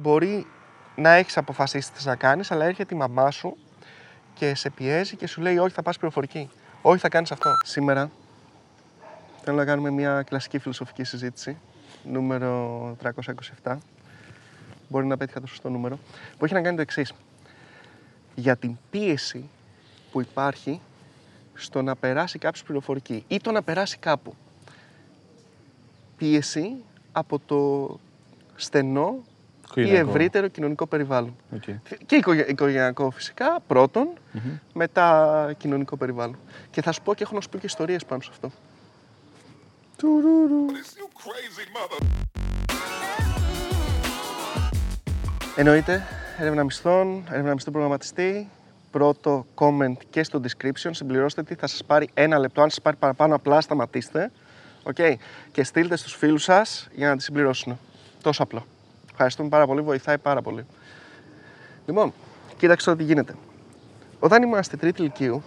μπορεί να έχεις αποφασίσει τι θες να κάνεις, αλλά έρχεται η μαμά σου και σε πιέζει και σου λέει: Όχι, θα πας πληροφορική. Όχι, θα κάνεις αυτό. Σήμερα θέλω να κάνουμε μια κλασική φιλοσοφική συζήτηση, νούμερο 327. Μπορεί να πέτυχα το σωστό νούμερο. Που έχει να κάνει το εξής. Για την πίεση που υπάρχει στο να περάσει κάποιος πληροφορική ή το να περάσει κάπου. Πίεση από το στενό ή Οικογενειακό. ευρύτερο κοινωνικό περιβάλλον. Οκ. Και οικογε- οικογενειακό φυσικά, πρώτον, μετά κοινωνικό περιβάλλον. Και θα σου πω και έχω να σου πω και ιστορίες πάνω σε αυτό. Εννοείται, έρευνα μισθών, έρευνα μισθού προγραμματιστή. Πρώτο comment και στο description. Συμπληρώστε τη, θα σας πάρει ένα λεπτό. Αν σας πάρει παραπάνω, απλά σταματήστε. Οκ. Και στείλτε στους φίλους σας για να τη συμπληρώσουν. Τόσο απλό. Ευχαριστούμε πάρα πολύ, βοηθάει πάρα πολύ. Λοιπόν, κοίταξε τώρα τι γίνεται. Όταν ήμασταν τρίτη λυκείου,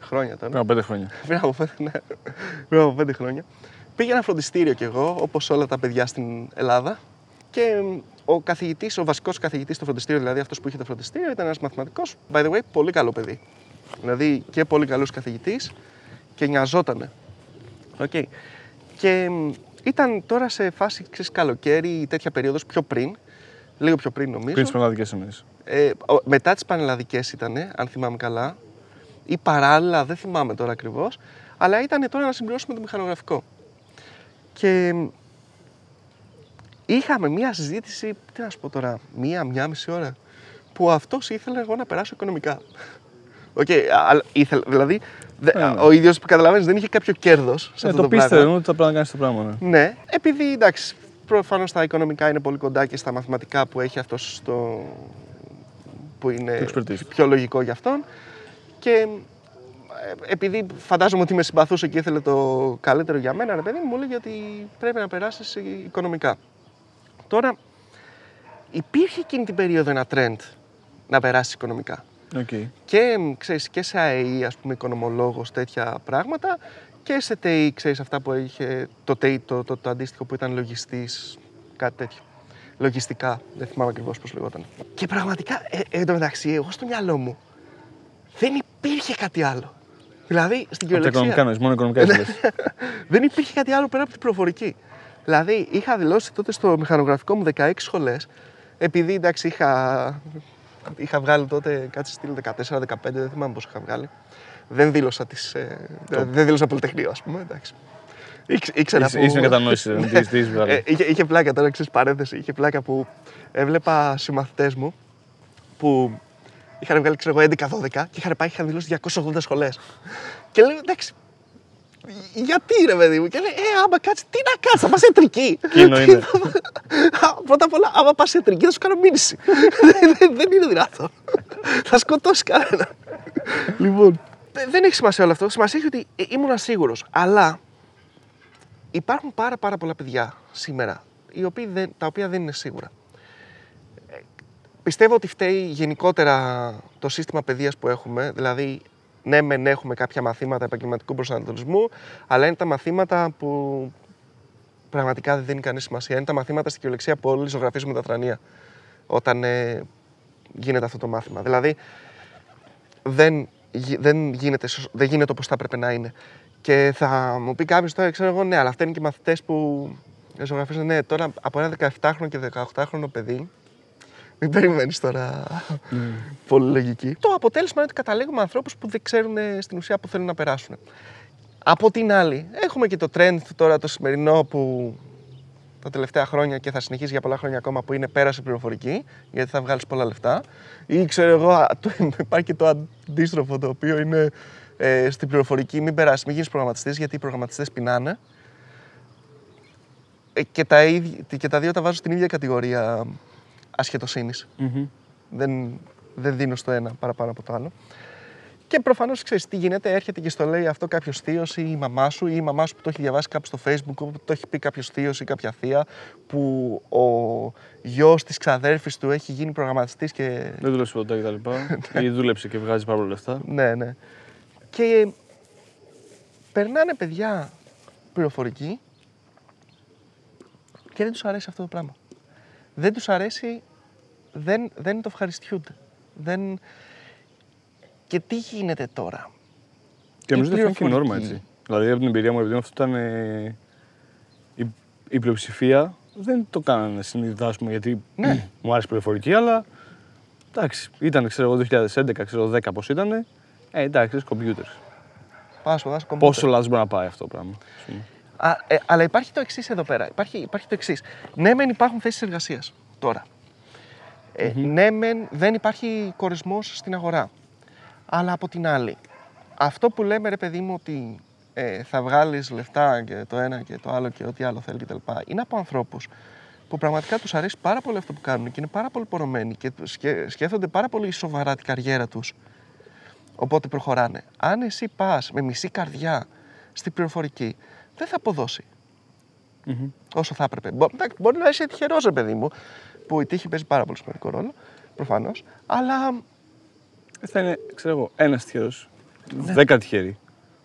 χρόνια τώρα, Πριν από πέντε χρόνια. πριν από πέντε, ναι, πριν από πέντε χρόνια. Πήγαινα φροντιστήριο κι εγώ, όπως όλα τα παιδιά στην Ελλάδα. Και μ, ο καθηγητής, ο βασικός καθηγητής στο φροντιστήριο, δηλαδή αυτός που είχε το φροντιστήριο, ήταν ένας μαθηματικός. By the way, πολύ καλό παιδί. Δηλαδή και πολύ καλός καθηγητής και νοιαζότανε. Οκ. Και μ, ήταν τώρα σε φάση ξέρεις, καλοκαίρι ή τέτοια περίοδος πιο πριν. Λίγο πιο πριν νομίζω. Πριν τις πανελλαδικές εννοείς. Ε, ο- μετά τις πανελλαδικές ήταν, αν θυμάμαι καλά, ή παράλληλα, δεν θυμάμαι τώρα ακριβώς, αλλά ήταν τώρα να συμπληρώσουμε το μηχανογραφικό. Και μ, είχαμε μία συζήτηση, τι να σου πω τώρα, μία, μία μισή ώρα, που αυτός ήθελε εγώ να περάσω οικονομικά. Οκ, αλλά ήθελε, δηλαδή, δε- Ναι, ναι. ο ίδιος που καταλαβαίνεις δεν είχε κάποιο κέρδος σε Ε, αυτό το το, πράγμα. πίστευε ότι θα πρέπει να κάνει το πράγμα. Ναι. Ναι, επειδή εντάξει, προφανώς τα οικονομικά είναι πολύ κοντά και στα μαθηματικά που έχει αυτός στο. που είναι Το expertise. πιο λογικό για αυτόν. Και ε, επειδή φαντάζομαι ότι με συμπαθούσε και ήθελε το καλύτερο για μένα, ρε παιδί μου, μου λέγει ότι πρέπει να περάσεις οικονομικά. Τώρα, υπήρχε εκείνη την περίοδο ένα trend να περάσεις οικονομικά Οκ. και, μ, ξέρεις, και σε ΑΕΗ, ας πούμε, οικονομολόγος, τέτοια πράγματα και σε ΤΕΗ, ξέρεις, αυτά που είχε το ΤΕΗ, το, το, το αντίστοιχο που ήταν λογιστής, κάτι τέτοιο. Λογιστικά, δεν θυμάμαι ακριβώς πώς λεγόταν. Και πραγματικά, ε, εν τω μεταξύ, εγώ στο μυαλό μου δεν υπήρχε κάτι άλλο. Δηλαδή, στην Από τα κυριολεξία οικονομικά εννοείς, μόνο οικονομικά ήθελες. δεν υπήρχε κάτι άλλο πέρα από την προφορική. Δηλαδή, είχα δηλώσει τότε στο μηχανογραφικό μου 16 σχολές, επειδή εντάξει είχα, είχα βγάλει τότε κάτι στυλ 14-15, δεν θυμάμαι πόσο είχα βγάλει. Δεν δήλωσα, τις, ε, δεν δήλωσα πολυτεχνείο, ας πούμε. Εντάξει. Ήξ- Ήξερα Είσαι- που- είσαι με κατανόηση, δεν τις- τις βγάλε. Ε, είχε, είχε πλάκα τώρα, ξέρεις παρένθεση, είχε πλάκα που έβλεπα συμμαθητές μου που είχαν βγάλει ξέρω εγώ 11-12 και είχαν πάει, είχαν δηλώσει 280 σχολές. Και λέω εντάξει, γιατί ρε παιδί μου, και λέει, Ε, άμα κάτσεις, τι να κάτσει, θα πας ιατρική. Εκείνο είναι. Πρώτα απ' όλα, άμα πας ιατρική, θα σου κάνω μήνυση. δεν, δεν- δεν είναι δυνατό. θα σκοτώσει κανένα. λοιπόν, δε- δεν έχει σημασία όλο αυτό. Σημασία έχει ότι ε, ήμουν σίγουρος. Αλλά υπάρχουν πάρα, πάρα πολλά παιδιά σήμερα οι οποίοι δεν, τα οποία δεν είναι σίγουρα. Ε, Πιστεύω ότι φταίει γενικότερα το σύστημα παιδείας που έχουμε, δηλαδή ναι μεν έχουμε κάποια μαθήματα επαγγελματικού προσανατολισμού, αλλά είναι τα μαθήματα που πραγματικά δεν δίνει κανείς σημασία. Είναι τα μαθήματα στην κυριολεξία που όλοι ζωγραφίζουμε τα θρανία όταν ε, γίνεται αυτό το μάθημα. Δηλαδή δεν, γι- δεν, γίνεται, σωσ- δεν γίνεται όπως θα έπρεπε να είναι. Και θα μου πει κάποιος τώρα, ξέρω εγώ, ναι, αλλά αυτά είναι και μαθητές που ζωγραφίζουν. Ναι, τώρα από ένα 17χρονο και 18χρονο παιδί, μην περιμένεις τώρα πολύ λογική. Το αποτέλεσμα είναι ότι καταλήγουμε ανθρώπους που δεν ξέρουν ε, στην ουσία που θέλουν να περάσουν. Από την άλλη, έχουμε και το trend τώρα το σημερινό που τα τελευταία χρόνια και θα συνεχίσει για πολλά χρόνια ακόμα που είναι πέρασε πληροφορική, γιατί θα βγάλεις πολλά λεφτά. Ή ξέρω εγώ, α, το, υπάρχει και το αντίστροφο το οποίο είναι ε, στην πληροφορική μην περάσεις, μην γίνεις προγραμματιστής, γιατί οι προγραμματιστές πεινάνε. Ε, και, τα, ίδια- και τα δύο τα βάζω στην ίδια κατηγορία ασχετοσύνης. Μμμ. Δεν, δεν δίνω στο ένα παραπάνω από το άλλο. Και προφανώς ξέρεις τι γίνεται, έρχεται και στο λέει αυτό κάποιος θείος ή η μαμά σου ή η μαμά σου που το έχει διαβάσει κάπου στο Facebook, που το έχει πει κάποιος θείος ή κάποια θεία, που ο γιος της ξαδέρφης του έχει γίνει προγραμματιστής και. Δεν δούλεψε ποτέ και τα λοιπά. Ή δούλεψε και βγάζει πάρα πολλά λεφτά. Ναι, ναι. Και περνάνε παιδιά πληροφορική και δεν τους αρέσει αυτό το πράγμα. Δεν τους αρέσει, δεν, δεν το ευχαριστιούνται. Δεν... Και τι γίνεται τώρα; Και νομίζω ότι αυτό είναι και πληροφορική. νόρμα έτσι. Δηλαδή από την εμπειρία μου, επειδή αυτό ήταν ε, η, η πλειοψηφία, δεν το κάνανε συνειδητά, ας πούμε, γιατί Ναι. μου άρεσε η πληροφορική, αλλά εντάξει, ήταν ξέρω εγώ 2011, ξέρω 10 πώς ήταν, ε, εντάξει, είναι κομπιούτερς. Πάω στο δάσκο κομπιούτερ. Πόσο λάθος μπορεί να πάει αυτό το πράγμα. ας πούμε. Α, ε, αλλά υπάρχει το εξής εδώ πέρα. Υπάρχει, υπάρχει το εξής. Ναι, μεν υπάρχουν θέσεις εργασίας τώρα. Ε, Ναι, μεν δεν υπάρχει κορισμό στην αγορά. Αλλά από την άλλη, αυτό που λέμε ρε παιδί μου ότι ε, θα βγάλεις λεφτά και το ένα και το άλλο και ό,τι άλλο θέλει κτλ. Είναι από ανθρώπους που πραγματικά τους αρέσει πάρα πολύ αυτό που κάνουν και είναι πάρα πολύ πορωμένοι και σκέ- σκέφτονται πάρα πολύ σοβαρά την καριέρα τους. Οπότε προχωράνε. Αν εσύ πας με μισή καρδιά στην πληροφορική, δεν θα αποδώσει Μμμ. όσο θα έπρεπε. Μπο- εντάξει, Μπορεί να είσαι τυχερός, ρε παιδί μου, που η τύχη παίζει πάρα πολύ σημαντικό ρόλο, προφανώς. Αλλά Ε, Θα είναι, ξέρω εγώ, ένας τυχερός. Ναι. Δέκα τυχεροί.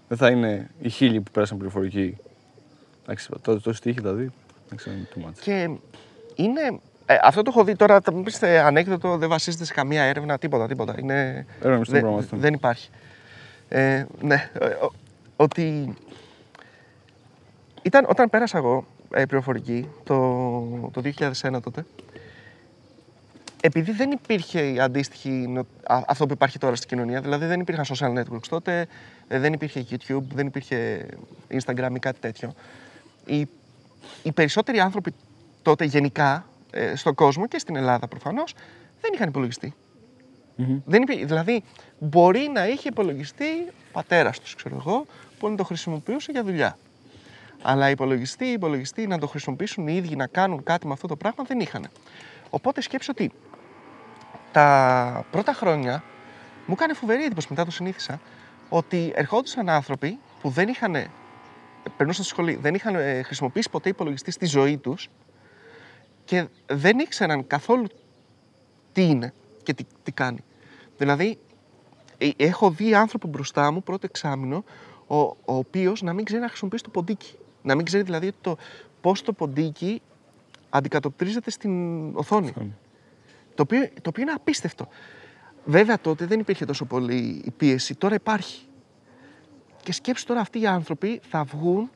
Δεν θα είναι οι χίλιοι που πέρασαν πληροφορική. Εντάξει, τότε τόση τύχη δηλαδή. Δεν ξέρω, είναι too much. και είναι. ε, αυτό το έχω δει τώρα, θα μου πεις ε, ανέκδοτο, δεν βασίζεται σε καμία έρευνα, τίποτα, τίποτα. Είναι, Έρευνα στον δεν- πράγμα αυτό. δεν υπάρχει. Ε, ναι, ε, ο- ότι ήταν, όταν πέρασα εγώ ε, πληροφορική το, το 2001 τότε, επειδή δεν υπήρχε η αντίστοιχη, νο- α- αυτό που υπάρχει τώρα στην κοινωνία, δηλαδή δεν υπήρχαν social networks τότε, ε, δεν υπήρχε YouTube, δεν υπήρχε Instagram ή κάτι τέτοιο. Οι, οι περισσότεροι άνθρωποι τότε γενικά ε, στον κόσμο και στην Ελλάδα προφανώς δεν είχαν υπολογιστή. Μμμ. Δεν υπή- δηλαδή, μπορεί να είχε υπολογιστεί ο πατέρας τους, ξέρω εγώ, που να το χρησιμοποιούσε για δουλειά. Αλλά υπολογιστή, υπολογιστή να το χρησιμοποιήσουν οι ίδιοι να κάνουν κάτι με αυτό το πράγμα δεν είχαν. Οπότε σκέψω ότι τα πρώτα χρόνια μου έκανε φοβερή εντύπωση, μετά το συνήθισα, ότι ερχόντουσαν άνθρωποι που δεν είχαν, ε, περνούσαν στη σχολή, δεν είχαν ε, χρησιμοποιήσει ποτέ υπολογιστή στη ζωή τους και δεν ήξεραν καθόλου τι είναι και τι, τι κάνει. Δηλαδή, ε, έχω δει άνθρωπο μπροστά μου πρώτο εξάμεινο, ο, ο οποίος να μην ξέρει να χρησιμοποιήσει το ποντίκι. Να μην ξέρει δηλαδή το, πώς το ποντίκι αντικατοπτρίζεται στην οθόνη. Οθόνη. Το οποίο, το οποίο είναι απίστευτο. Βέβαια τότε δεν υπήρχε τόσο πολύ η πίεση, τώρα υπάρχει. Και σκέψου τώρα αυτοί οι άνθρωποι θα βγουν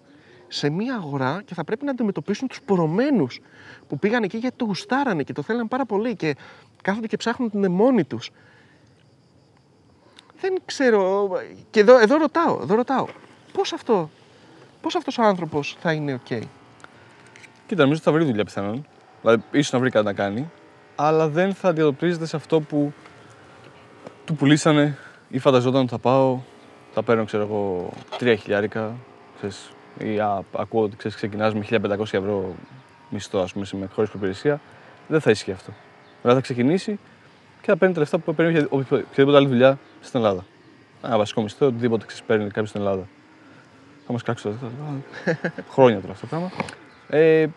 σε μία αγορά και θα πρέπει να αντιμετωπίσουν τους πορωμένους που πήγαν εκεί γιατί το γουστάρανε και το θέλανε πάρα πολύ και κάθονται και ψάχνουν την μόνοι τους. Δεν ξέρω, και εδώ, εδώ ρωτάω, εδώ ρωτάω, πώς αυτό, πώς αυτός ο άνθρωπος θα είναι οκ. Κοίτα, νομίζω ότι θα βρει δουλειά πιθανόν. Δηλαδή, ίσως να βρει κάτι να κάνει, αλλά δεν θα αντιμετωπίζεται σε αυτό που του πουλήσανε ή φανταζόταν ότι θα πάω, θα παίρνω, ξέρω εγώ, τρία χιλιάρικα. Ξέρεις, ή α, ακούω ότι ξέρεις, ξεκινάς με 1500 ευρώ μισθό, ας πούμε, σε- με χωρίς προπηρεσία. Δεν θα ισχύει αυτό. Δηλαδή θα ξεκινήσει και θα παίρνει τα λεφτά που παίρνει για οποιο- οποιαδήποτε άλλη δουλειά στην Ελλάδα. Ένα βασικό μισθό, οτιδήποτε ξέρεις, παίρνει κάποιος στην Ελλάδα. Θα μας κράξεις τώρα. θα- Χρόνια τώρα αυτό το πράγμα. Ε,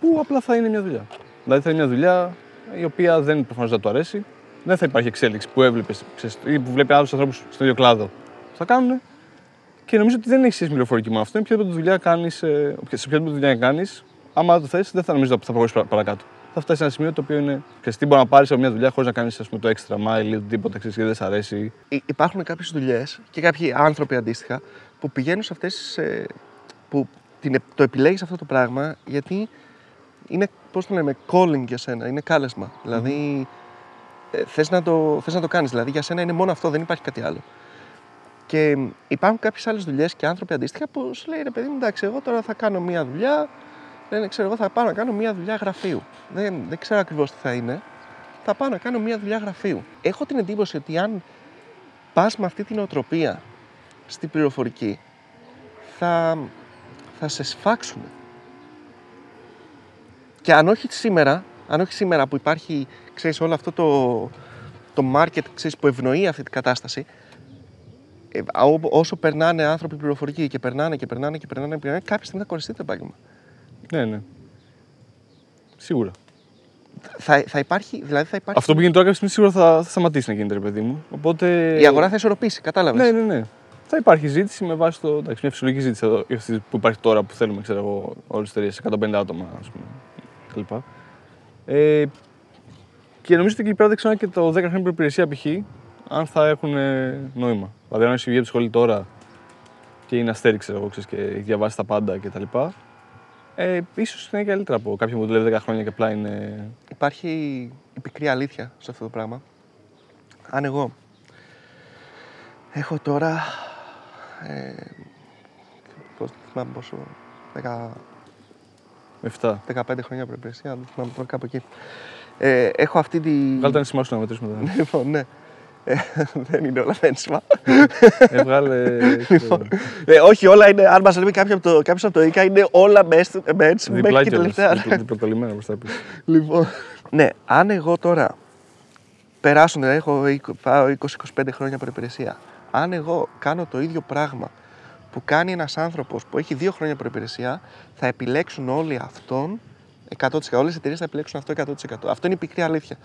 που απλά θα είναι μια δουλειά. Δηλαδή θα είναι μια δουλειά η οποία δεν προφανώς δεν του αρέσει. Δεν θα υπάρχει εξέλιξη που έβλεπες ή που βλέπει άλλους ανθρώπους στον ίδιο κλάδο που θα κάνουν. Και νομίζω ότι δεν έχεις σχέση με πληροφορική με αυτό. Είναι οποιαδήποτε δουλειά κάνεις, σε οποιαδήποτε δουλειάς κάνεις, άμα το θες, δεν θα νομίζω ότι θα προχωρήσεις παρα- παρακάτω. Θα φτάσει σε ένα σημείο το οποίο είναι. Ξέρεις, τι μπορεί να πάρεις από μια δουλειά χωρίς να κάνεις το extra mile ή οτιδήποτε ξέρεις, και δεν σε αρέσει. Υ- υπάρχουν κάποιες δουλειές και κάποιοι άνθρωποι αντίστοιχα που πηγαίνουν σε αυτές τις, ε, που την, το επιλέγεις αυτό το πράγμα γιατί είναι, πώς το λέμε, calling για σένα, είναι κάλεσμα. Δηλαδή ε, θες, να το, θες να το κάνεις, δηλαδή για σένα είναι μόνο αυτό, δεν υπάρχει κάτι άλλο. Και μ, υπάρχουν κάποιες άλλες δουλειές και άνθρωποι αντίστοιχα που σου λέει ρε παιδί μου, εντάξει, εγώ τώρα θα κάνω μία δουλειά, λένε, ξέρω εγώ θα πάω να κάνω μία δουλειά γραφείου. Δεν, δεν ξέρω ακριβώς τι θα είναι. Θα πάω να κάνω μία δουλειά γραφείου. Έχω την εντύπωση ότι αν πας με αυτή την οτροπία στην πληροφορική, θα, θα σε σφάξουν. Και αν όχι σήμερα, αν όχι σήμερα που υπάρχει, ξέρεις, όλο αυτό το, το market ξέρεις, που ευνοεί αυτή την κατάσταση, ε, α- ό- όσο περνάνε άνθρωποι πληροφορική και περνάνε και περνάνε και περνάνε, και περνάνε κάποια στιγμή θα κοριστεί το επάγγελμα. Ναι, ναι. Σίγουρα. Θα, θα υπάρχει, δηλαδή θα υπάρχει. Αυτό που γίνεται τώρα κάποια στιγμή σίγουρα θα, θα σταματήσει να γίνεται, ρε παιδί μου. Οπότε. Η αγορά θα ισορροπήσει, κατάλαβες. Ναι, ναι, ναι. Θα υπάρχει ζήτηση με βάση το. Εντάξει, μια φυσιολογική ζήτηση εδώ, αυτή που υπάρχει τώρα που θέλουμε, ξέρω εγώ, όλες τις εταιρείες 150 άτομα, ας πούμε. Κλπ. Ε, και νομίζω ότι εκεί πέρα δεν ξέρω και το 10 χρόνια προπηρεσία π.χ. αν θα έχουν ε, νόημα. Δηλαδή, αν έχει βγει από τη σχολή τώρα και είναι αστέρι, ξέρω εγώ, ξέρεις, και έχει διαβάσει τα πάντα κτλ. Ε, ίσως είναι καλύτερα από κάποιον που δουλεύει 10 χρόνια και απλά είναι. Υπάρχει η πικρή αλήθεια σε αυτό το πράγμα. Αν εγώ έχω τώρα. Ε, πώς, δεν θυμάμαι πόσο. 10, 7. 15 χρόνια προπηρεσία, δεν θυμάμαι τώρα κάπου εκεί. Ε, έχω αυτή τη. Βγάλε τα νησιμά σου να μετρήσουμε τώρα. Λοιπόν, ναι. Ε, δεν είναι όλα ένσημα. ε, βγάλε. Λοιπόν, ε, όχι, όλα είναι. Αν μας λέει κάποιος από το, κάποιος από το ΙΚΑ, είναι όλα με ένσημα μέχρι Διπλά και κιόλας, τελευταία. διπλα- διπλοτολμένα προς τα πίσω. Λοιπόν. Ναι, αν εγώ τώρα περάσουν, δηλαδή έχω 20 πάω 20-25 χρόνια προπηρεσία. Αν εγώ κάνω το ίδιο πράγμα που κάνει ένας άνθρωπος που έχει δύο χρόνια προπηρεσία, θα επιλέξουν όλοι αυτόν 100%. Όλες οι εταιρείες θα επιλέξουν αυτό 100%. Αυτό είναι η πικρή αλήθεια.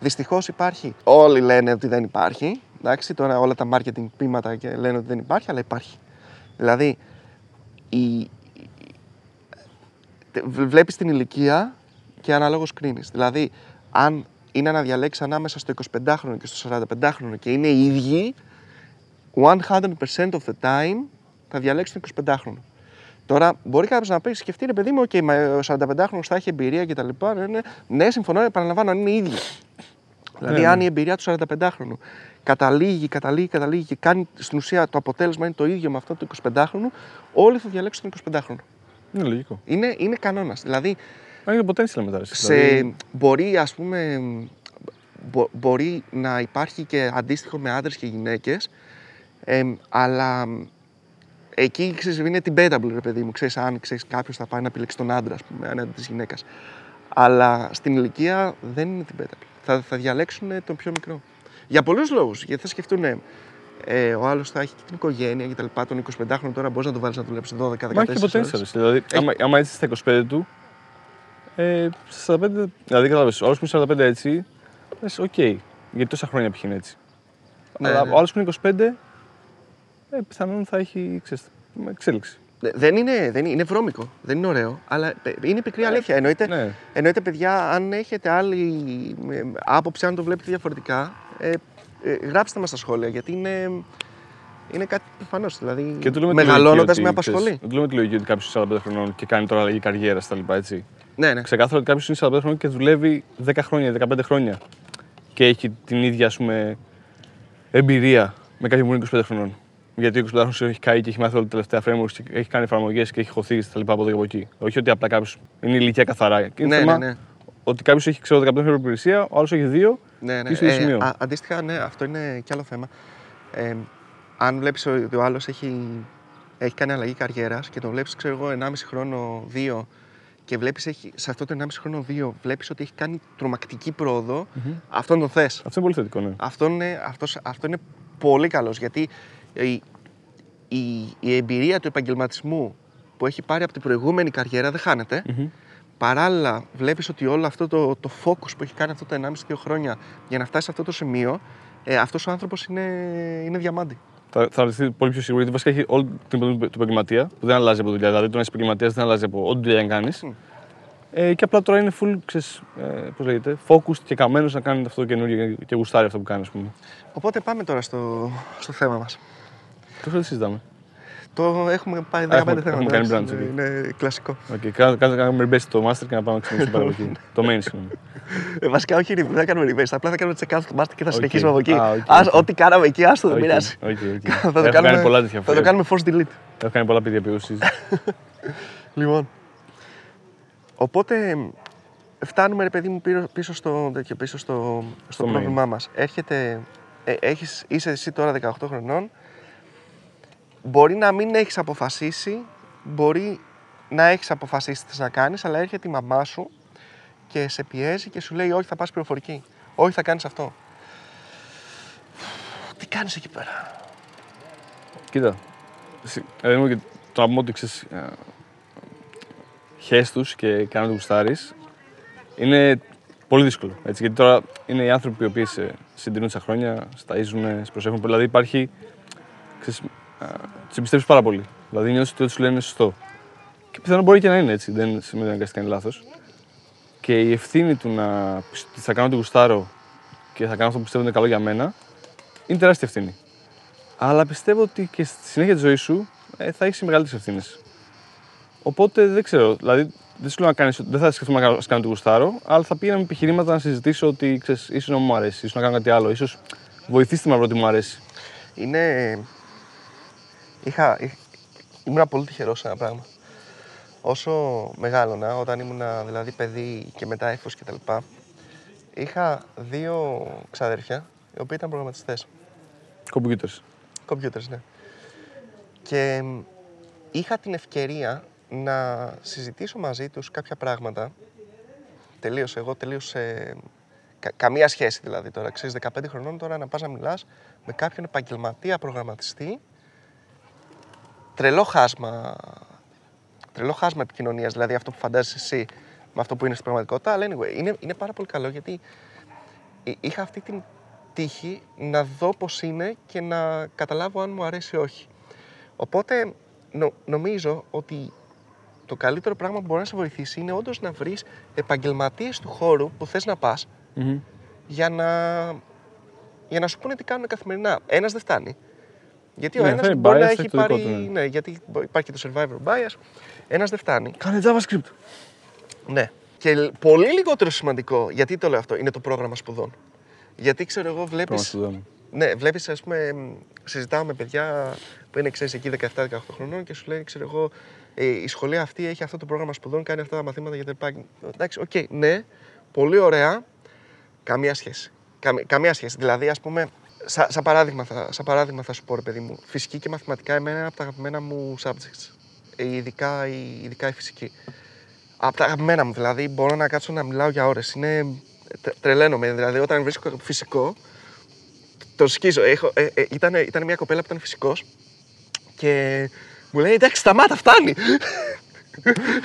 Δυστυχώς υπάρχει. Όλοι λένε ότι δεν υπάρχει. Εντάξει, τώρα όλα τα marketing πείματα και λένε ότι δεν υπάρχει, αλλά υπάρχει. Δηλαδή, η, βλέπεις την ηλικία και αναλόγω κρίνεις. Δηλαδή, αν είναι να διαλέξεις ανάμεσα στο 25χρονο και στο 45χρονο και είναι οι ίδιοι, 100% of the time θα διαλέξεις τον 25χρονο. Τώρα, μπορεί κάποιος να πει: Σκεφτεί ρε παιδί μου, okay, μα ο 45χρονο θα έχει εμπειρία κτλ. Ναι, ναι, ναι, συμφωνώ, επαναλαμβάνω, αν είναι οι ίδιοι. Δηλαδή, Ναι, αν ναι. η εμπειρία του 45χρονου καταλήγει, καταλήγει, καταλήγει και κάνει στην ουσία το αποτέλεσμα είναι το ίδιο με αυτό του 25χρονου, όλοι θα διαλέξουν τον 25χρονο. Είναι λογικό. Είναι, είναι κανόνας. Δηλαδή, Αν είναι potential μετά. ρε, σε, δηλαδή, μπορεί ας πούμε μπο- μπορεί να υπάρχει και αντίστοιχο με άντρες και γυναίκες εμ, αλλά εκεί ξέρεις, είναι debatable ρε παιδί μου ξέρεις αν ξέρεις, κάποιος θα πάει να επιλέξει τον άντρα ας πούμε έναντι της γυναίκας αλλά στην ηλικία δεν είναι debatable θα, θα διαλέξουν τον πιο μικρό για πολλούς λόγους γιατί θα σκεφτούν ε, ο άλλος θα έχει και την οικογένεια και τα λοιπά τον 25χρονο τώρα μπορείς να το βάλεις να δουλέψεις 12-14 Μα έχει και potential. ώρες. ρε, Δηλαδή, άμα, άμα έτσι στα 25 του, ε, στα 45, δηλαδή κατάλαβες, ο άλλος που είναι 45 έτσι, λες, οκ, γιατί τόσα χρόνια π.χ. είναι έτσι. Ναι, Αλλά ναι. ο άλλος που είναι 25, ε, πιθανόν θα έχει, ξέρεις, με εξέλιξη. Δε- Δεν είναι, δεν είναι, είναι βρώμικο, δεν είναι ωραίο, αλλά ε, είναι πικρή αλήθεια. Εννοείται, Ναι. εννοείται, παιδιά, αν έχετε άλλη ε, άποψη, αν το βλέπετε διαφορετικά, ε, ε, γράψτε μας στα σχόλια, γιατί είναι, είναι κάτι προφανώς, δηλαδή Και του λέμε τη μεγαλώνοντας λογική με ότι, ξέρεις, απασχολεί. Δεν του λέμε τη λογική ότι κάποιος είναι 45 χρονών και κάνει τώρα αλλαγή καριέρα κτλ. Έτσι. Ναι, ναι. Ξεκάθαρο ότι κάποιος είναι 45 χρονών και δουλεύει 10 χρόνια, 15 χρόνια και έχει την ίδια ας πούμε, εμπειρία με κάποιον που είναι 25 χρονών. Γιατί ο 25 χρονο έχει καεί και έχει μάθει όλα τα τελευταία frameworks και έχει κάνει εφαρμογές και έχει χωθεί κτλ. από εδώ και από εκεί. Όχι ότι απλά κάποιος είναι ηλικία καθαρά. Και είναι Ναι, θέμα ναι, ναι. Ότι κάποιος έχει ξέρω, 15 χρόνια υπηρεσία, ο άλλος έχει δύο. ναι, ναι. και στο ίδιο Ε, σημείο. α- αντίστοιχα, ναι, αυτό είναι κι άλλο θέμα. Ε, αν βλέπεις ότι ο άλλος έχει, έχει κάνει αλλαγή καριέρας και τον βλέπεις, ξέρω εγώ, 1,5 χρόνο, 2 και βλέπεις έχει, σε αυτό το 1,5 χρόνο, 2 βλέπεις ότι έχει κάνει τρομακτική πρόοδο, αυτόν τον θες. Αυτό είναι πολύ θετικό, ναι. Αυτό είναι, αυτός, αυτό είναι πολύ καλός γιατί η, η, η εμπειρία του επαγγελματισμού που έχει πάρει από την προηγούμενη καριέρα δεν χάνεται. Μμμ. Παράλληλα, βλέπεις ότι όλο αυτό το, το focus που έχει κάνει αυτό τα 1,5-2 χρόνια για να φτάσει σε αυτό το σημείο, ε, αυτός ο άνθρωπος είναι, είναι διαμάντη. Θα, θα ρωτηθεί πολύ πιο σίγουρο γιατί βασικά έχει όλη την του επαγγελματία που δεν αλλάζει από δουλειά. Δηλαδή, το να είσαι επαγγελματίας δεν αλλάζει από ό,τι δουλειά κάνεις. Μμ. Ε, και απλά τώρα είναι full, ξέρεις, ε, πώς λέγεται, focused και καμένος να κάνει αυτό το καινούργιο και- και γουστάρει αυτό που κάνει, ας πούμε. Οπότε πάμε τώρα στο, στο θέμα μας. Και αυτό δεν συζητάμε; Το έχουμε πάει 15 έχουμε- θέματα. έχουμε κάνει εντάξει, branch, είναι, είναι κλασικό. Okay. Κάνουμε rebase το master και να πάμε να ξεκινήσουμε την παραγωγή. το main, συγγνώμη. Ε, βασικά, όχι, δεν θα κάνουμε rebase. Απλά θα κάνουμε check-out του master και θα Οκ. συνεχίσουμε από εκεί. Α, οκ, Ας, οκ. Ό,τι κάναμε εκεί, άστο, δεν Οκ, πειράζει. OK, OK. θα, το Έχω κάνουμε, κάνει πολλά τέτοια θα το φορές. κάνουμε force delete. Έχω κάνει πολλά παιδιά ποιούσεις. Λοιπόν. Οπότε φτάνουμε ρε παιδί μου πίσω, πίσω στο, τέτοιο, πίσω στο, στο, main. πρόβλημά μας. Έρχεται, ε, έχεις, είσαι εσύ τώρα 18 χρονών, μπορεί να μην έχεις αποφασίσει, μπορεί να έχεις αποφασίσει τι θες να κάνεις, αλλά έρχεται η μαμά σου και σε πιέζει και σου λέει όχι θα πας πληροφορική, όχι θα κάνεις αυτό. Τι κάνεις εκεί πέρα; Κοίτα. εσύ- ε, μου και το να πούμε ότι ξέρεις, ε, χες τους και κάνω το γουστάρεις είναι πολύ δύσκολο. Έτσι, γιατί τώρα είναι οι άνθρωποι οι οποίοι σε συντηρούν τόσα χρόνια, σταΐζουν, σε προσέχουν. Δηλαδή υπάρχει. Ξέρεις, ε, τους εμπιστεύεις πάρα πολύ. Δηλαδή νιώθεις ότι ό,τι σου λένε είναι σωστό. Και πιθανόν μπορεί και να είναι έτσι, δεν σημαίνει αναγκαστικά είναι λάθος. και η ευθύνη του να ότι θα κάνω ό,τι γουστάρω και θα κάνω αυτό που πιστεύω είναι καλό για μένα, είναι τεράστια ευθύνη. Αλλά πιστεύω ότι και στη συνέχεια της ζωής σου ε, θα έχεις μεγαλύτερες ευθύνες. Οπότε δεν ξέρω. Δηλαδή, δεν σου λέω να κάνεις, δεν θα σκεφτούμε να κάνω ό,τι γουστάρω, αλλά θα πήγαινα με επιχειρήματα να συζητήσω ότι ξέρεις, ίσως να μου αρέσει, ίσως να κάνω κάτι άλλο, ίσως βοηθήστε με να βρω τι μου αρέσει. Είναι. Είχα... είχ- Ήμουν πολύ τυχερός σε ένα πράγμα. Όσο μεγάλωνα, όταν ήμουν δηλαδή παιδί και μετά έφος και τα λοιπά, είχα δύο ξαδέρφια, οι οποίοι ήταν προγραμματιστές. Computers. Computers, ναι. Και μ, είχα την ευκαιρία να συζητήσω μαζί τους κάποια πράγματα. Τελείωσε, εγώ τελείωσε κα- καμία σχέση δηλαδή τώρα. Ξέρεις, 15 χρονών τώρα να πας να μιλάς με κάποιον επαγγελματία προγραμματιστή. Τρελό χάσμα, τρελό χάσμα επικοινωνίας, δηλαδή αυτό που φαντάζεσαι εσύ με αυτό που είναι στην πραγματικότητα. Αλλά anyway, είναι, είναι πάρα πολύ καλό γιατί εί- είχα αυτή την τύχη να δω πώς είναι και να καταλάβω αν μου αρέσει ή όχι. Οπότε νο- νομίζω ότι το καλύτερο πράγμα που μπορεί να σε βοηθήσει είναι όντως να βρεις επαγγελματίες του χώρου που θες να πας Μμμ. για να, για να σου πούνε τι κάνουν καθημερινά. Ένας δεν φτάνει. Γιατί ο Ναι, ένας θα είναι μπορεί bias, να θα έχει έχει το δικό πάρει. του, ναι. ναι, γιατί μπο- υπάρχει και το survivor bias. Ένας δεν φτάνει. Κάνε JavaScript. Ναι. Και λ- πολύ λιγότερο σημαντικό, γιατί το λέω αυτό, είναι το πρόγραμμα σπουδών. Γιατί ξέρω εγώ, Πρόγραμμα βλέπεις σπουδών. ναι, βλέπεις, ας πούμε, μ, συζητάω με παιδιά που είναι, ξέρεις, εκεί 17-18 χρονών και σου λέει, ξέρω εγώ, ε, η σχολή αυτή έχει αυτό το πρόγραμμα σπουδών, κάνει αυτά τα μαθήματα για τα λοιπά. Εντάξει, οκ, ναι, πολύ ωραία. Καμία σχέση. Καμ- καμία σχέση. Δηλαδή, ας πούμε, σα, σαν, παράδειγμα θα, σαν παράδειγμα θα σου πω, ρε παιδί μου, φυσική και μαθηματικά εμένα είναι από τα αγαπημένα μου subjects. Ε, ειδικά, η, ειδικά η φυσική. Από τα αγαπημένα μου, δηλαδή, μπορώ να κάτσω να μιλάω για ώρες. Είναι... τρε- Τρελαίνομαι. Δηλαδή, όταν βρίσκω φυσικό, το σκίζω. Έχω, ε, ε, ήταν, ήταν μια κοπέλα που ήταν φυσικός και μου λέει εντάξει σταμάτα φτάνει.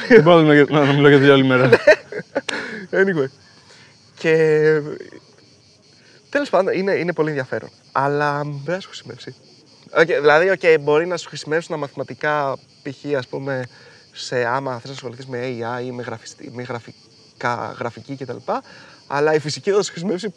Δεν μπορώ να μιλάω για- να μιλάω για δουλειά όλη μέρα. anyway. Και τέλος πάντων είναι, είναι πολύ ενδιαφέρον. Αλλά δεν θα σου χρησιμεύσει. Οκ, δηλαδή, οκ, μπορεί να σου χρησιμεύσουν τα μαθηματικά π.χ. ας πούμε σε άμα θες να ασχοληθείς με AI ή με, γραφιστη- με γραφικά, γραφική κτλ. Αλλά η φυσική θα σου χρησιμεύσει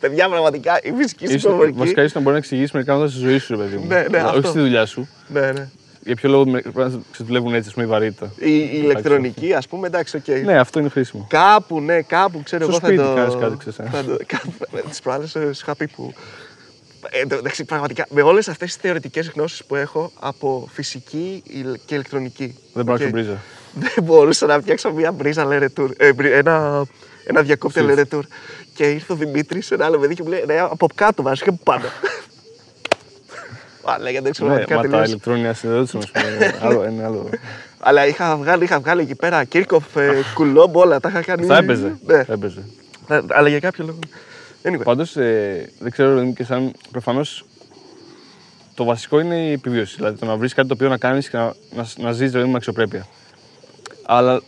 παιδιά πραγματικά η φυσική στην Ίσως- προφορική. Βασικά, ίσω να μπορεί να εξηγήσει μερικά πράγματα στη ζωή σου, ρε παιδί μου. Ναι, ναι, Δηλαδή, αυτό. Όχι στη δουλειά σου. Ναι, ναι. Για ποιο λόγο με- πρέπει να σε δουλεύουν έτσι, ας πούμε, η βαρύτητα. Η, η ηλεκτρονική, ας πούμε, εντάξει, οκ. Ναι, αυτό είναι χρήσιμο. Κάπου, ναι, κάπου ξέρω Στο εγώ θα σπίτι το. κάνεις κάτι, ξέρεις, ε. θα το κάπου, τις προάλλες ε, σου είχα πει που. Ε, το- εντάξει, πραγματικά με όλες αυτές τις θεωρητικές γνώσεις που έχω από φυσική ηλ- και ηλεκτρονική. Δεν μπορώ να οκ, κάνω μπρίζα. Δεν μπορούσα να φτιάξω μια μπρίζα λερετούρ. Ε, μπρι- ένα, ένα διακόπτη Ψήφι. λερετούρ. Και ήρθε ο Δημήτρης, ένα άλλο παιδί και μου λέει: Ναι, από κάτω βάζεις και από πάνω. Α, λέγεται Ναι, εξωματικά μα τα τελείως. ηλεκτρόνια συνδεδόντουσαν, ας πούμε. Άλλο, είναι άλλο. Αλλά είχα βγάλει, είχα βγάλει εκεί πέρα Κίρκοφ, ε, Κουλόμπ, όλα τα είχα κάνει. Θα έπαιζε. Ναι. Θα έπαιζε. Θα- Αλλά για κάποιο λόγο. Anyway. Πάντως, δεν ξέρω, ρε παιδί μου, και σαν προφανώς το βασικό είναι η επιβίωση. Δηλαδή το να βρεις κάτι το οποίο να κάνεις και να, να, να ζεις με αξιοπρέπεια. Αλλά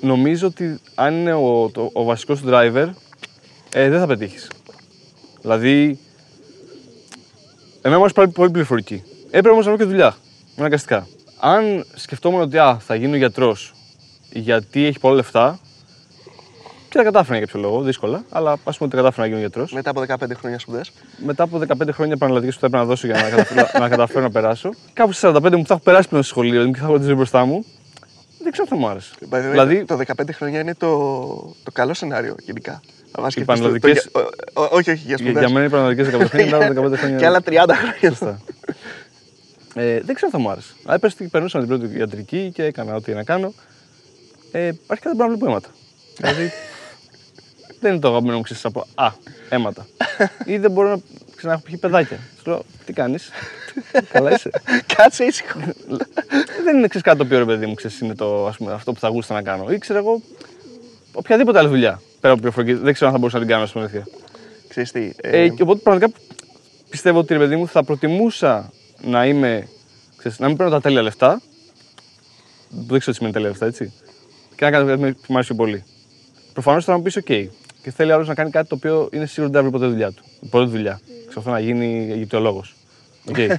νομίζω ότι αν είναι ο, το, ο βασικός σου driver, ε, δεν θα πετύχεις. Δηλαδή, εμένα μου άρεσε πάρα πολύ πληροφορική. Έπρεπε όμως να βρω και δουλειά. Αναγκαστικά. Αν σκεφτόμουν ότι α, θα γίνω γιατρός γιατί έχει πολλά λεφτά, και τα κατάφερα για κάποιο λόγο, δύσκολα, αλλά ας πούμε ότι κατάφερα να γίνω γιατρός. Μετά από 15 χρόνια σπουδές. Μετά από 15 χρόνια επαναλλατικέ που θα έπρεπε να δώσω για να καταφέρω, να, καταφέρω να περάσω, κάπου στις 45 μου που θα έχω περάσει πλέον στο σχολείο και θα έχω τη ζωή μπροστά μου, δεν ξέρω αν θα μου άρεσε. Δηλαδή, το 15 χρόνια είναι το, το καλό σενάριο γενικά. Αν μας σκεφτείς το- το πανελλαδικές- Ε, για- ο- ο- Όχι, όχι, για Για, σπουδές. για μένα οι επαναλλατικέ 15 χρόνια μετά από 15 χρόνια. Και άλλα 30 χρόνια. Σωστά. Ε, δεν ξέρω αν θα μου άρεσε. Αλλά πες ότι περνούσα με την πρώτη ιατρική και έκανα ό,τι να κάνω. Ε, αρχικά δεν μπορώ να βλέπω αίματα. δηλαδή δεν είναι το αγαπημένο μου ξέρεις από Α, αίματα. Ή δεν μπορώ να ξανά πιει παιδάκια. Σου λέω, τι κάνεις; Καλά είσαι. Κάτσε ήσυχο. δεν είναι ξέρεις, κάτι το οποίο ρε παιδί μου ξέρεις, είναι το, ας πούμε, αυτό που θα γούστα να κάνω. Ή ξέρω εγώ, οποιαδήποτε άλλη δουλειά. Πέρα από πληροφορική. Δεν ξέρω αν θα μπορούσα να την κάνω, ας πούμε. αλήθεια. Ξέρεις τι. ε, Ε, και οπότε πραγματικά πιστεύω ότι ρε παιδί μου θα προτιμούσα να είμαι. Ξέρεις, να μην παίρνω τα τέλεια λεφτά. Δεν ξέρω τι σημαίνει τέλεια λεφτά, έτσι. Και να κάνω κάτι που μου αρέσει πιο πολύ. Προφανώς θα μου πεις: OK. Και θέλει άλλος να κάνει κάτι το οποίο είναι σίγουρο ότι δεν θα βρει ποτέ δουλειά του. Πρώτη δουλειά. Ξέρω να γίνει Αιγυπτιολόγος. Okay.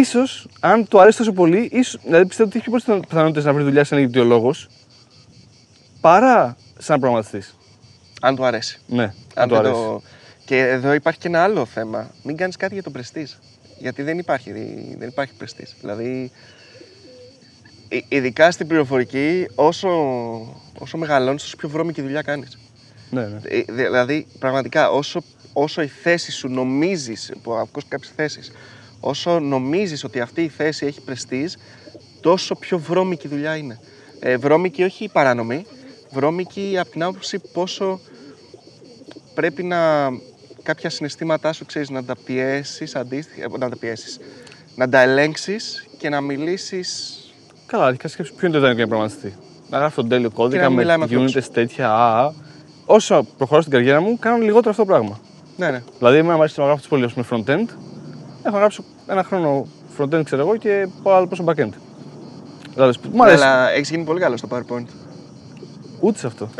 ίσως, αν του αρέσει τόσο πολύ, ίσως, δηλαδή πιστεύω ότι έχει πιο πολλές πιθανότητες να βρει δουλειά σαν Αιγυπτιολόγος παρά σαν προγραμματιστής. Αν του αρέσει. Ναι, Αν αν του δεν αρέσει. το- Και εδώ υπάρχει και ένα άλλο θέμα. Μην κάνεις κάτι για τον πρεστής. Γιατί δεν υπάρχει, δεν υπάρχει πρεστής. Δηλαδή, ει- ειδικά στην πληροφορική, όσο, όσο μεγαλώνεις, τόσο πιο βρώμικη δουλειά κάνεις. Ναι, ναι. Δηλαδή, πραγματικά, όσο, όσο η θέση σου νομίζεις, που ακούς κάποιες θέσεις, όσο νομίζεις ότι αυτή η θέση έχει πρεστής, τόσο πιο βρώμικη δουλειά είναι. Ε, βρώμικη, όχι παράνομη, βρώμικη από την άποψη πόσο πρέπει να κάποια συναισθήματά σου, ξέρεις, να τα πιέσεις αντίστοιχα, ε, να τα πιέσεις, να τα ελέγξεις και να μιλήσεις Καλά, αρχικά σκέψου ποιο είναι το ιδανικό για προγραμματιστή. Να γράφω τον τέλειο κώδικα να με μιλάει με units ανθρώπους. τέτοια. Α, α. Όσο προχωρώ στην καριέρα μου, κάνω λιγότερο αυτό το πράγμα. ναι, ναι. Δηλαδή, εμένα μου αρέσει να γράφω τις πολύ με front-end. Έχω γράψει ένα χρόνο front-end, ξέρω εγώ, και πάω άλλο πόσο back-end. Δηλαδή, μου αρέσει. Αλλά έχεις γίνει πολύ καλός στο PowerPoint. Ούτε σε αυτό.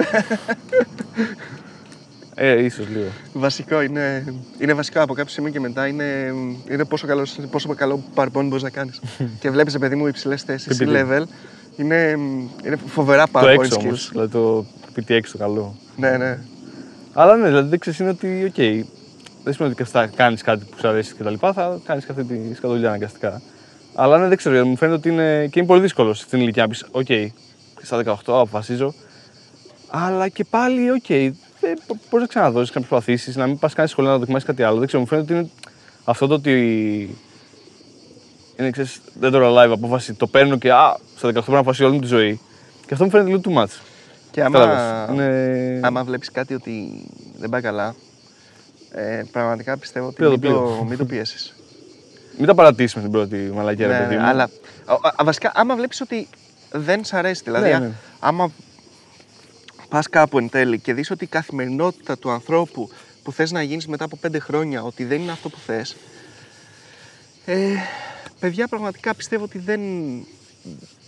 ε, ίσως λίγο. Βασικό είναι, είναι βασικό από κάποιο σημείο και μετά είναι, είναι πόσο, καλός, πόσο καλό PowerPoint μπορείς να κάνεις. και βλέπεις, παιδί μου, υψηλές θέσεις, PPT. level, είναι, είναι φοβερά το PowerPoint έξω όμως. skills. Δηλαδή, το PTX το καλό. Ναι, ναι. Αλλά ναι, δηλαδή, ξέρεις είναι ότι, οκ, δεν σημαίνει ότι θα κάνεις κάτι που σου αρέσει και τα λοιπά, θα κάνεις και αυτή τη σκατοδουλειά αναγκαστικά. Αλλά ναι, δεν ξέρω, μου φαίνεται ότι είναι, και είναι πολύ δύσκολο στην ηλικία να πεις: Οκ, στα 18 αποφασίζω. Αλλά και πάλι, οκ, δεν μπορεί να ξαναδώσεις, να προσπαθήσει, να μην πας κάνει σχολείο να δοκιμάσεις κάτι άλλο. Δεν ξέρω, μου φαίνεται ότι είναι αυτό το ότι. Είναι, ξέρεις, δεν το life απόφαση, το παίρνω και α, στα 18 πρέπει να αποφασίσω όλη μου τη ζωή. Και αυτό μου φαίνεται λίγο too much. Και άμα, Κατάλαβες. Είναι... άμα βλέπεις κάτι ότι δεν πάει καλά, ε, πραγματικά πιστεύω ότι Πήρε το μην το, πλοίο. μην το πιέσεις. Μην τα παρατήσει με την πρώτη μαλακιά, ρε Ναι, παιδί μου. αλλά α, α, βασικά, άμα βλέπεις ότι δεν σ' αρέσει, δηλαδή, Ναι, α- ναι. άμα πας κάπου εν τέλει και δεις ότι η καθημερινότητα του ανθρώπου που θες να γίνεις μετά από πέντε χρόνια, ότι δεν είναι αυτό που θες, ε, παιδιά, πραγματικά πιστεύω ότι δεν,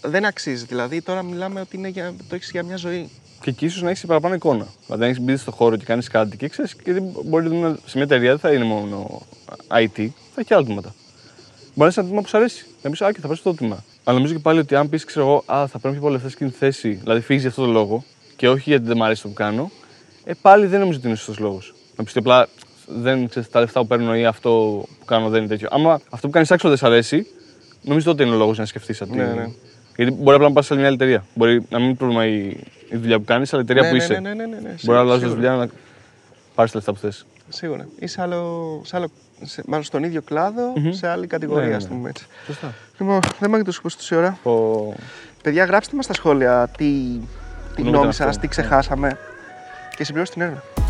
δεν αξίζει. Δηλαδή, τώρα μιλάμε ότι είναι για, το έχεις για μια ζωή. Και εκεί ίσως να έχεις παραπάνω εικόνα. Δηλαδή, αν έχεις μπει στο χώρο και κάνεις κάτι και ξέρεις, γιατί μπορεί να σε μια εταιρεία δεν θα είναι μόνο IT, θα έχει και άλλα τμήματα. Μπορεί να είσαι ένα τμήμα που σου αρέσει. Να πεις, Α, και θα πάρεις αυτό το τμήμα. Αλλά νομίζω και πάλι ότι αν πεις, ξέρω εγώ, Α, θα παίρνω πιο πολλέ θέσει και την θέση, δηλαδή φύγεις για αυτό το λόγο και όχι γιατί δεν μου αρέσει το που κάνω, ε, πάλι δεν νομίζω ότι είναι σωστός λόγος. Να πεις απλά δεν ξέρεις τα λεφτά που παίρνω ή αυτό που κάνω δεν είναι τέτοιο. Άμα αυτό που κάνεις άξιο δεν σ' αρέσει, νομίζω τότε είναι ο λόγος να σκεφτείς ότι. Ναι, ναι. Γιατί μπορεί απλά να πας σε άλλη μια άλλη εταιρεία. Μπορεί να μην είναι πρόβλημα η, η δουλειά που κάνεις, αλλά η εταιρεία ναι, που ναι, είσαι. ναι, ναι, ναι, ναι, Μπορεί να σίγουρα, αλλάζεις σίγουρα. δουλειά να πάρεις τα λεφτά που θες. Σίγουρα. Ή σε άλλο, σε άλλο σε, μάλλον στον ίδιο κλάδο, σε άλλη κατηγορία, Ναι, ναι, ας ναι. το πούμε έτσι. Σωστά. Λοιπόν, δεν μάγει το σκοπό τόση ώρα. Ο... Παιδιά, γράψτε μας στα σχόλια τι, τι Νομίζετε γνώμη αυτό. σας, τι ξεχάσαμε και συμπληρώστε την έρευνα.